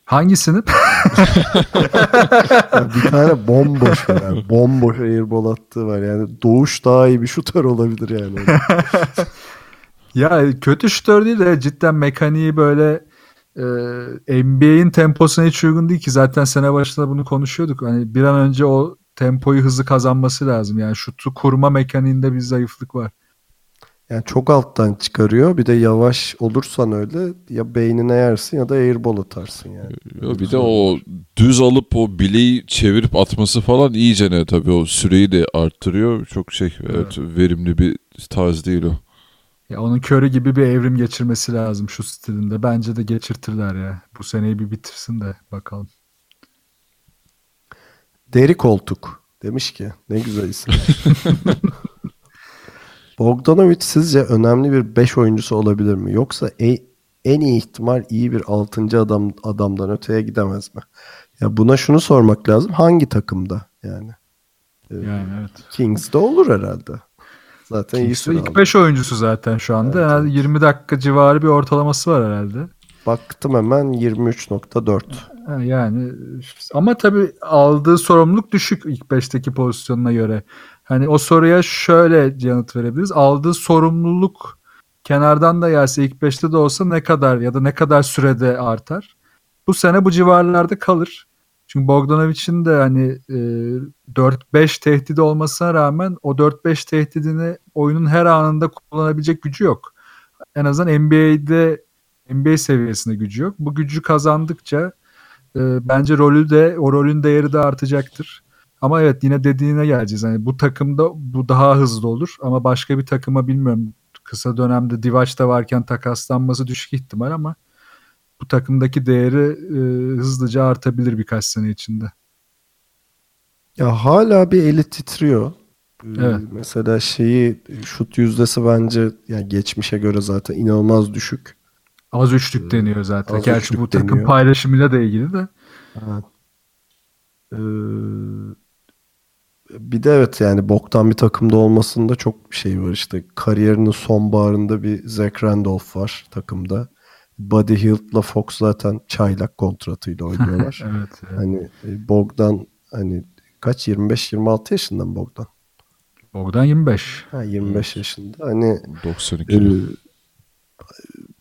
Hangisini? Bir tane bomboş var yani. Bomboş airball attığı var. Yani Doğuş daha iyi bir şutör olabilir yani. ya kötü şutör değil de cidden mekaniği böyle e, NBA'in temposuna hiç uygun değil ki. Zaten sene başında bunu konuşuyorduk. Hani bir an önce o tempoyu hızlı kazanması lazım. Yani şutu kurma mekaniğinde bir zayıflık var. Yani çok alttan çıkarıyor. Bir de yavaş olursan öyle ya beynine yersin ya da airball atarsın yani. Ya bir de o düz alıp o bileği çevirip atması falan iyice ne tabii o süreyi de arttırıyor. Çok şey evet, verimli bir tarz değil o. Ya onun körü gibi bir evrim geçirmesi lazım şu stilinde. Bence de geçirtirler ya. Bu seneyi bir bitirsin de bakalım. Deri koltuk demiş ki ne güzel isim. Bogdanovic sizce önemli bir 5 oyuncusu olabilir mi? Yoksa e- en iyi ihtimal iyi bir 6. adam adamdan öteye gidemez mi? Ya buna şunu sormak lazım. Hangi takımda yani? Ee, Yani evet. Kings'de olur herhalde. Zaten süre ilk aldı. 5 oyuncusu zaten şu anda. Evet, Herhalde 20 dakika civarı bir ortalaması var herhalde. Baktım hemen 23.4. Ha, Yani ama tabii aldığı sorumluluk düşük ilk 5'teki pozisyonuna göre. Hani o soruya şöyle yanıt verebiliriz. Aldığı sorumluluk kenardan da gelse ilk 5'te de olsa ne kadar ya da ne kadar sürede artar? Bu sene bu civarlarda kalır. Çünkü Bogdanovic'in de hani e, 4-5 tehdidi olmasına rağmen o 4-5 tehdidini oyunun her anında kullanabilecek gücü yok. En azından NBA'de NBA seviyesinde gücü yok. Bu gücü kazandıkça e, bence rolü de o rolün değeri de artacaktır. Ama evet yine dediğine geleceğiz. Hani bu takımda bu daha hızlı olur ama başka bir takıma bilmiyorum. Kısa dönemde Divaç'ta varken takaslanması düşük ihtimal ama bu takımdaki değeri e, hızlıca artabilir birkaç sene içinde. Ya hala bir eli titriyor. Ee, Evet. Mesela şeyi şut yüzdesi bence yani geçmişe göre zaten inanılmaz düşük. Az üçlük deniyor zaten. az Gerçi bu takım deniyor. paylaşımıyla da ilgili de. Ee, bir de evet yani boktan bir takımda olmasında çok şey var işte kariyerinin sonbaharında bir Zach Randolph var takımda. Buddy Hield'la Fox zaten çaylak kontratıyla oynuyorlar. Evet. hani e, Bogdan hani kaç 25-26 yaşında mı Bogdan? Bogdan 25. Ha 25 yaşında. Hani 92. Ee,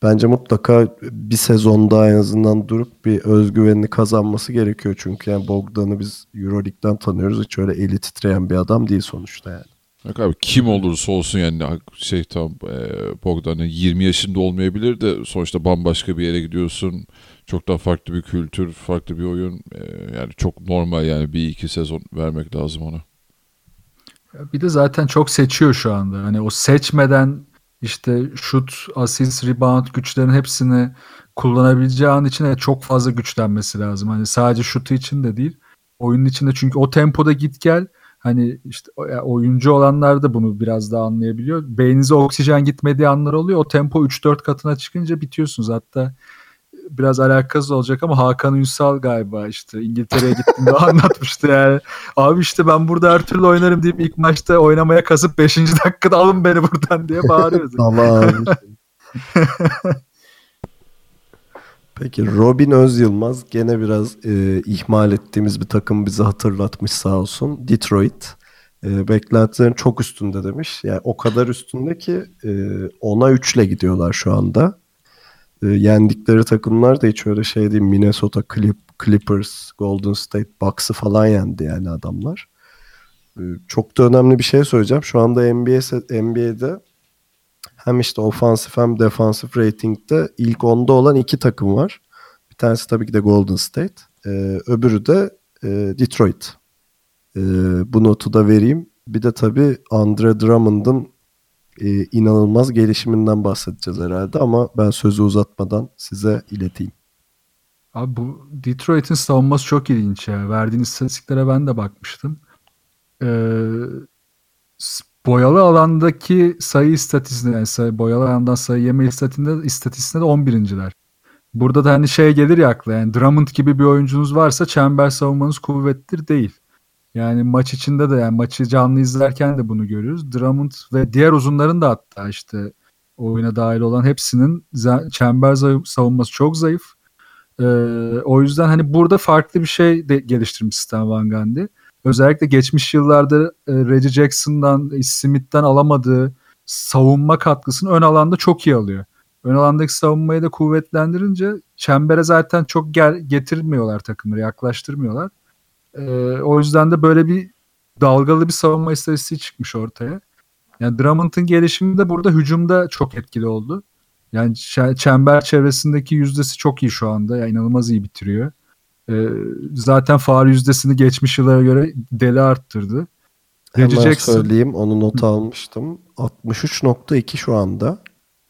bence mutlaka bir sezon daha en azından durup bir özgüvenini kazanması gerekiyor. Çünkü yani Bogdan'ı biz Euroleague'den tanıyoruz. Hiç öyle eli titreyen bir adam değil sonuçta yani. Yok abi kim olursa olsun yani şey tam e, Bogdan'ın 20 yaşında olmayabilir de sonuçta bambaşka bir yere gidiyorsun. Çok daha farklı bir kültür, farklı bir oyun. E, yani çok normal yani bir iki sezon vermek lazım ona. Bir de zaten çok seçiyor şu anda. Hani o seçmeden işte şut, asist, rebound güçlerin hepsini kullanabileceği an için evet çok fazla güçlenmesi lazım. Hani sadece şutu için de değil. Oyunun içinde çünkü o tempoda git gel hani işte oyuncu olanlar da bunu biraz daha anlayabiliyor. Beyninize oksijen gitmediği anlar oluyor. O tempo 3-4 katına çıkınca bitiyorsunuz. Hatta biraz alakasız olacak ama Hakan Ünsal galiba işte İngiltere'ye gittiğinde anlatmıştı yani. Abi işte ben burada her türlü oynarım deyip ilk maçta oynamaya kasıp 5. dakikada alın beni buradan diye bağırıyordu. Tamam. Peki Robin Öz Yılmaz gene biraz e, ihmal ettiğimiz bir takım bizi hatırlatmış sağ olsun. Detroit. E, beklentilerin çok üstünde demiş. Yani o kadar üstünde ki e, 10'a 3 ile gidiyorlar şu anda. E, yendikleri takımlar da hiç öyle şey değil. Minnesota Clip, Clippers, Golden State Bucks'ı falan yendi yani adamlar. E, çok da önemli bir şey söyleyeceğim. Şu anda NBA, NBA'de hem işte ofansif hem defansif ratingde ilk 10'da olan iki takım var. Bir tanesi tabii ki de Golden State. Ee, öbürü de e, Detroit. Ee, bu notu da vereyim. Bir de tabii Andre Drummond'ın e, inanılmaz gelişiminden bahsedeceğiz herhalde ama ben sözü uzatmadan size ileteyim. Abi bu Detroit'in savunması çok ilginç ya. Verdiğin istatistiklere ben de bakmıştım. Ee, boyalı alandaki sayı istatistiğinde yani sayı, boyalı alandan sayı yeme istatistiğinde, istatistiğinde de 11.ler. Burada da hani şey gelir ya akla yani Drummond gibi bir oyuncunuz varsa çember savunmanız kuvvetlidir değil. Yani maç içinde de yani maçı canlı izlerken de bunu görüyoruz. Drummond ve diğer uzunların da hatta işte oyuna dahil olan hepsinin çember savunması çok zayıf. Ee, o yüzden hani burada farklı bir şey de geliştirmiş Stan Van Gundy. Özellikle geçmiş yıllarda e, Reggie Jackson'dan, Smith'ten alamadığı savunma katkısını ön alanda çok iyi alıyor. Ön alandaki savunmayı da kuvvetlendirince çembere zaten çok gel getirmiyorlar takımları, yaklaştırmıyorlar. Ee, o yüzden de böyle bir dalgalı bir savunma istatistiği çıkmış ortaya. Yani Drummond'ın gelişimi de burada hücumda çok etkili oldu. Yani çember çevresindeki yüzdesi çok iyi şu anda. Yani inanılmaz iyi bitiriyor. Ee, zaten faal yüzdesini geçmiş yıllara göre deli arttırdı. Hemen Jackson, söyleyeyim onu not almıştım. 63.2 şu anda.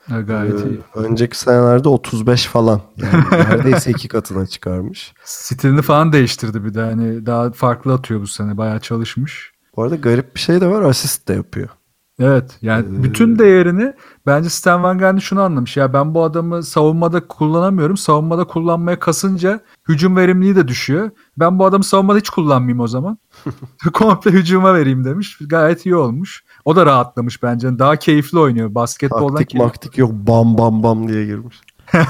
Ha, gayet ee, iyi. Önceki senelerde 35 falan. Yani neredeyse iki katına çıkarmış. Stilini falan değiştirdi bir de. Hani daha farklı atıyor bu sene. Bayağı çalışmış. Bu arada garip bir şey de var. Asist de yapıyor. Evet yani ee... bütün değerini bence Stan Van Gundy şunu anlamış. Ya ben bu adamı savunmada kullanamıyorum. Savunmada kullanmaya kasınca hücum verimliliği de düşüyor. Ben bu adamı savunmada hiç kullanmayayım o zaman. Komple hücuma vereyim demiş. Gayet iyi olmuş. O da rahatlamış bence. Daha keyifli oynuyor. Basketboldan Taktik keyifli. maktik yok bam bam bam diye girmiş.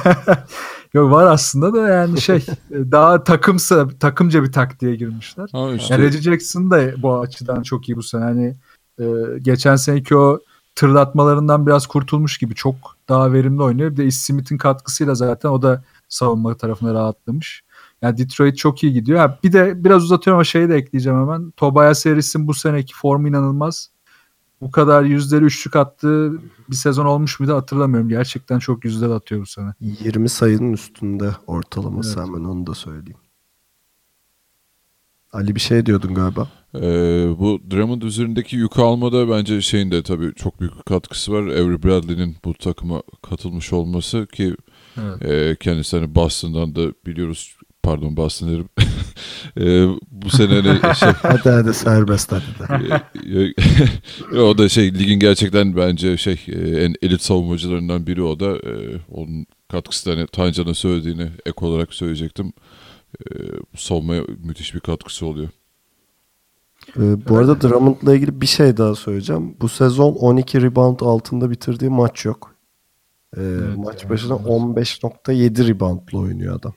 Yok var aslında da yani şey daha takımsa takımca bir taktiğe girmişler. Ha işte. Yani Reggie Jackson da bu açıdan çok iyi bu sene. Hani e, geçen seneki o tırlatmalarından biraz kurtulmuş gibi çok daha verimli oynuyor. Bir de Ish Smith'in katkısıyla zaten o da savunma tarafına rahatlamış. Yani Detroit çok iyi gidiyor. Ha, bir de biraz uzatıyorum ama şeyi de ekleyeceğim hemen. Tobias Harris'in bu seneki formu inanılmaz. Bu kadar yüzleri üçlük attığı bir sezon olmuş muydu hatırlamıyorum. Gerçekten çok yüzler atıyor bu sene. 20 sayının üstünde ortalaması evet. hemen onu da söyleyeyim. Ali bir şey diyordun galiba. Ee, bu Drummond üzerindeki yük almada bence şeyin de tabii çok büyük katkısı var. Avery Bradley'nin bu takıma katılmış olması ki evet. e, kendisi hani Boston'dan da biliyoruz pardon Boston derim. e, bu sene hani şey... hadi hadi serbest hadi. e, o da şey ligin gerçekten bence şey e, en elit savunmacılarından biri o da. E, onun katkısı da hani Tancan'ın söylediğini ek olarak söyleyecektim. E, savunmaya müthiş bir katkısı oluyor. Ee, bu arada Drummond'la ilgili bir şey daha söyleyeceğim. Bu sezon 12 rebound altında bitirdiği maç yok. Ee, evet, maç başına 15.7 reboundla oynuyor adam.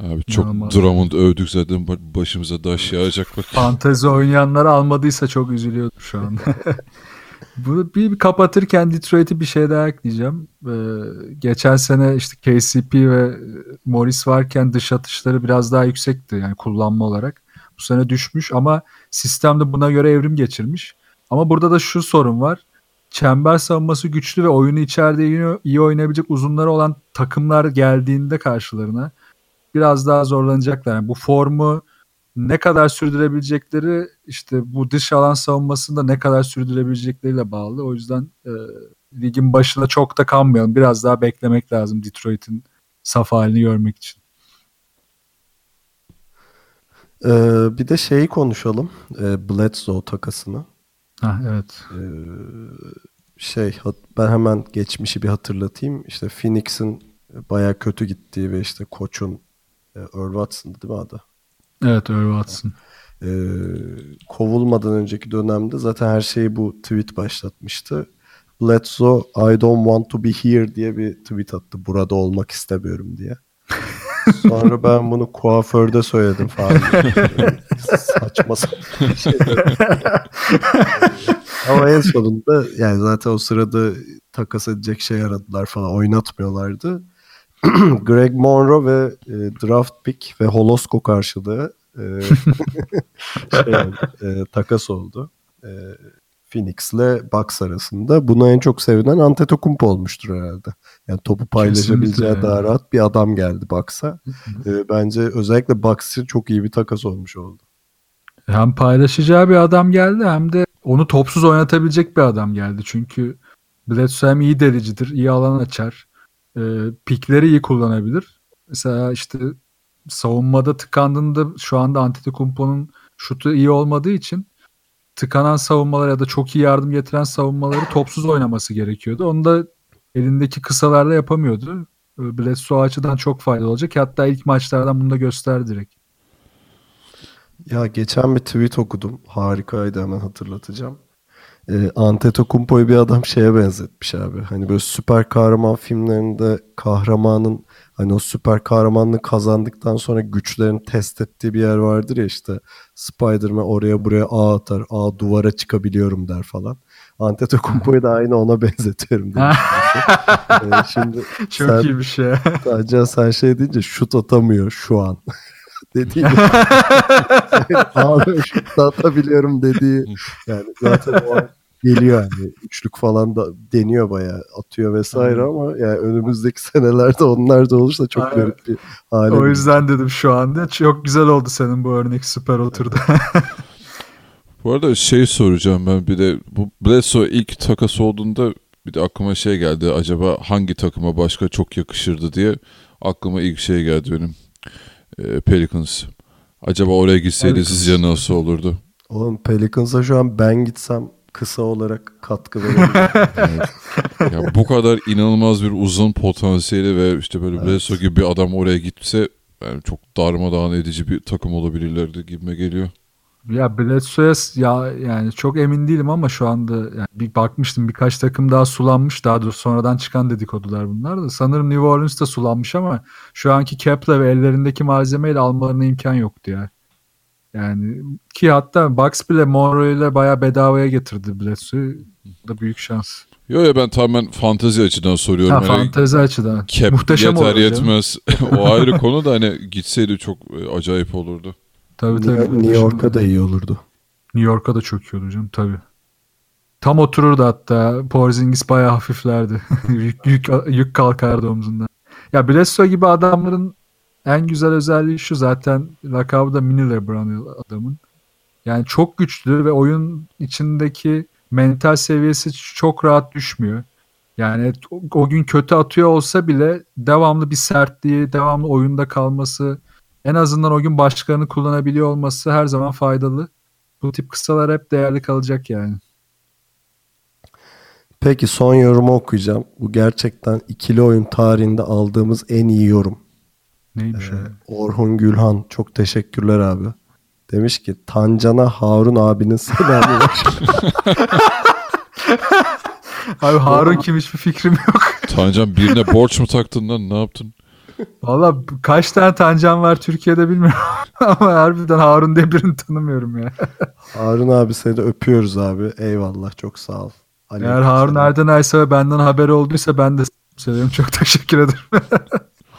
Abi çok İnanılmaz. Drummond övdük zaten başımıza daş yağacak bak. Fantezi oynayanlar almadıysa çok üzülüyordur şu an. Bunu bir kapatırken Detroit'i bir şey daha ekleyeceğim. Ee, geçen sene işte KCP ve Morris varken dış atışları biraz daha yüksekti yani kullanma olarak. Bu sene düşmüş ama sistemde buna göre evrim geçirmiş. Ama burada da şu sorun var. Çember savunması güçlü ve oyunu içeride iyi, iyi oynayabilecek uzunları olan takımlar geldiğinde karşılarına biraz daha zorlanacaklar. Yani bu formu ne kadar sürdürebilecekleri işte bu dış alan savunmasında ne kadar sürdürebilecekleriyle bağlı. O yüzden e, ligin başında çok da kalmayalım. Biraz daha beklemek lazım Detroit'in saf halini görmek için. Ee, bir de şeyi konuşalım. Ee, Bledsoe takasını. Ha, evet. Ee, şey ben hemen geçmişi bir hatırlatayım. İşte Phoenix'in baya kötü gittiği ve işte koçun Earl Watson'dı değil mi adı? Evet Earl Watson. Ee, kovulmadan önceki dönemde zaten her şeyi bu tweet başlatmıştı. Bledsoe I don't want to be here diye bir tweet attı. Burada olmak istemiyorum diye. Sonra ben bunu kuaförde söyledim falan. Saçma sapan şeyler. Ama en sonunda yani zaten o sırada takas edecek şey aradılar falan. Oynatmıyorlardı. Greg Monroe ve e, draft pick ve Holosko karşılığı e, şey, e, takas oldu. E, Phoenix'le Bucks arasında. Buna en çok sevinen Antetokounmpo olmuştur herhalde. Yani topu paylaşabileceği Kesinlikle. daha rahat bir adam geldi Bucks'a. ee, bence özellikle Bucks için çok iyi bir takas olmuş oldu. Hem paylaşacağı bir adam geldi hem de onu topsuz oynatabilecek bir adam geldi. Çünkü Bledsoe hem iyi delicidir, iyi alan açar. E, pikleri iyi kullanabilir. Mesela işte savunmada tıkandığında şu anda Antetokounmpo'nun şutu iyi olmadığı için tıkanan savunmalar ya da çok iyi yardım getiren savunmaları topsuz oynaması gerekiyordu. Onu da elindeki kısalarla yapamıyordu. Bledsoe açıdan çok faydalı olacak. Hatta ilk maçlardan bunu da gösterdi direkt. Ya geçen bir tweet okudum. Harikaydı hemen hatırlatacağım. Ee, Antetokounmpo'yu bir adam şeye benzetmiş abi. Hani böyle süper kahraman filmlerinde kahramanın hani o süper kahramanlığı kazandıktan sonra güçlerini test ettiği bir yer vardır ya işte Spider-Man oraya buraya ağ atar, ağ duvara çıkabiliyorum der falan. Antetokounmpo'yu da aynı ona benzetiyorum ee, şimdi Çok sen, iyi bir şey. Sadece sen şey deyince şut atamıyor şu an. dediği abi şut atabiliyorum dediği yani zaten o an geliyor yani üçlük falan da deniyor bayağı atıyor vesaire ama yani önümüzdeki senelerde onlar da olursa çok Aynen. garip bir hale. O yüzden dedim şu anda. Çok güzel oldu senin bu örnek süper oturdu. Bu arada şey soracağım ben bir de bu Bledsoe ilk takas olduğunda bir de aklıma şey geldi acaba hangi takıma başka çok yakışırdı diye aklıma ilk şey geldi benim Ee, Pelicans. Acaba oraya gitseydi Pelicans. sizce nasıl olurdu? Oğlum Pelicans'a şu an ben gitsem kısa olarak katkı verebilirim. Ya bu kadar inanılmaz bir uzun potansiyeli ve işte böyle Bledsoe gibi bir adam oraya gitse yani çok darmadağın edici bir takım olabilirlerdi gibime geliyor. Ya s- ya yani çok emin değilim ama şu anda yani bir bakmıştım birkaç takım daha sulanmış daha doğrusu sonradan çıkan dedikodular bunlar da. Sanırım New Orleans da sulanmış ama şu anki cap'le ve ellerindeki malzemeyle almalarına imkan yoktu ya. Yani ki hatta Bucks bile Monroe ile bayağı bedavaya getirdi. Bu da büyük şans. Yo ya ben tamamen fantazi açıdan soruyorum. Ha, Yani fantezi açıdan. cap Muhteşem yeter yetmez. o ayrı konu da hani gitseydi çok e, acayip olurdu. Tabii tabii. New New York'a da iyi olurdu. New York'a da çok iyi olur canım tabii. Tam otururdu hatta. Porzingis bayağı hafiflerdi. yük, yük, yük kalkardı omzundan. Ya Bledsoe gibi adamların en güzel özelliği şu zaten lakabı da mini LeBron adamın. Yani çok güçlü ve oyun içindeki mental seviyesi çok rahat düşmüyor. Yani o, o gün kötü atıyor olsa bile devamlı bir sertliği, devamlı oyunda kalması, en azından o gün başkalarını kullanabiliyor olması her zaman faydalı. Bu tip kısalar hep değerli kalacak yani. Peki son yorumu okuyacağım. Bu gerçekten ikili oyun tarihinde aldığımız en iyi yorum. Neymiş o? Orhun Gülhan çok teşekkürler abi. Demiş ki Tancan'a Harun abinin selamı var. Abi Harun kim hiçbir fikrim yok. Tancan birine borç mu taktın lan ne yaptın? Valla kaç tane Tancan var Türkiye'de bilmiyorum. Ama harbiden Harun diye birini tanımıyorum ya. Harun abi seni de öpüyoruz abi. Eyvallah çok sağ ol. Eğer Aleyküm Harun selam. Erdenaysa ve benden haberi olduysa ben de seviyorum. Çok teşekkür ederim.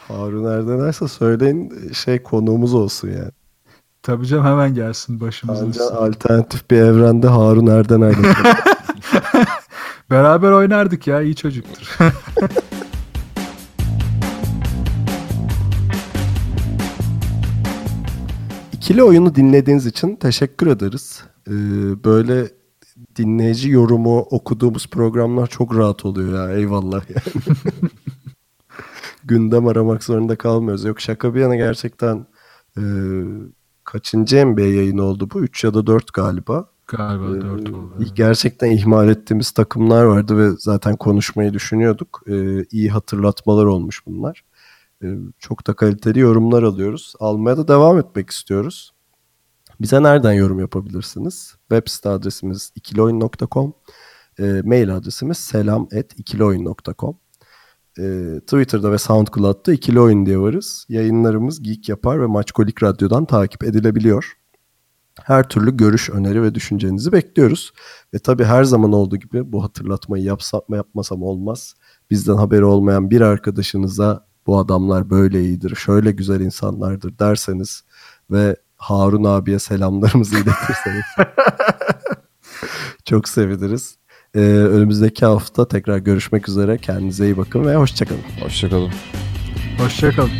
Harun Erdenaysa söyleyin şey konuğumuz olsun yani. Tabii canım hemen gelsin başımıza. Tancan alternatif bir evrende Harun Erdenay'la. Beraber oynardık ya iyi çocuktur. İkili oyunu dinlediğiniz için teşekkür ederiz. Ee, böyle dinleyici yorumu okuduğumuz programlar çok rahat oluyor ya. Eyvallah yani. Gündem aramak zorunda kalmıyoruz. Yok şaka bir yana gerçekten e, kaçıncı NBA yayını oldu bu? 3 ya da 4 galiba. Galiba Ee, dört oldu. Gerçekten ihmal ettiğimiz takımlar vardı ve zaten konuşmayı düşünüyorduk. Ee, iyi hatırlatmalar olmuş bunlar. Ee, çok da kaliteli yorumlar alıyoruz. Almaya da devam etmek istiyoruz. Bize nereden yorum yapabilirsiniz? Web site adresimiz ikilioyun.com e, Mail adresimiz selam.ikilioyun.com e, Twitter'da ve SoundCloud'da ikili oyun diye varız. Yayınlarımız Geek Yapar ve Maçkolik Radyo'dan takip edilebiliyor. Her türlü görüş, öneri ve düşüncenizi bekliyoruz. Ve tabii her zaman olduğu gibi bu hatırlatmayı yapsam mı yapmasam olmaz. Bizden haberi olmayan bir arkadaşınıza bu adamlar böyle iyidir, şöyle güzel insanlardır derseniz ve Harun abiye selamlarımızı iletirseniz çok seviniriz. Ee, önümüzdeki hafta tekrar görüşmek üzere. Kendinize iyi bakın ve hoşçakalın. Hoşçakalın. Hoşçakalın.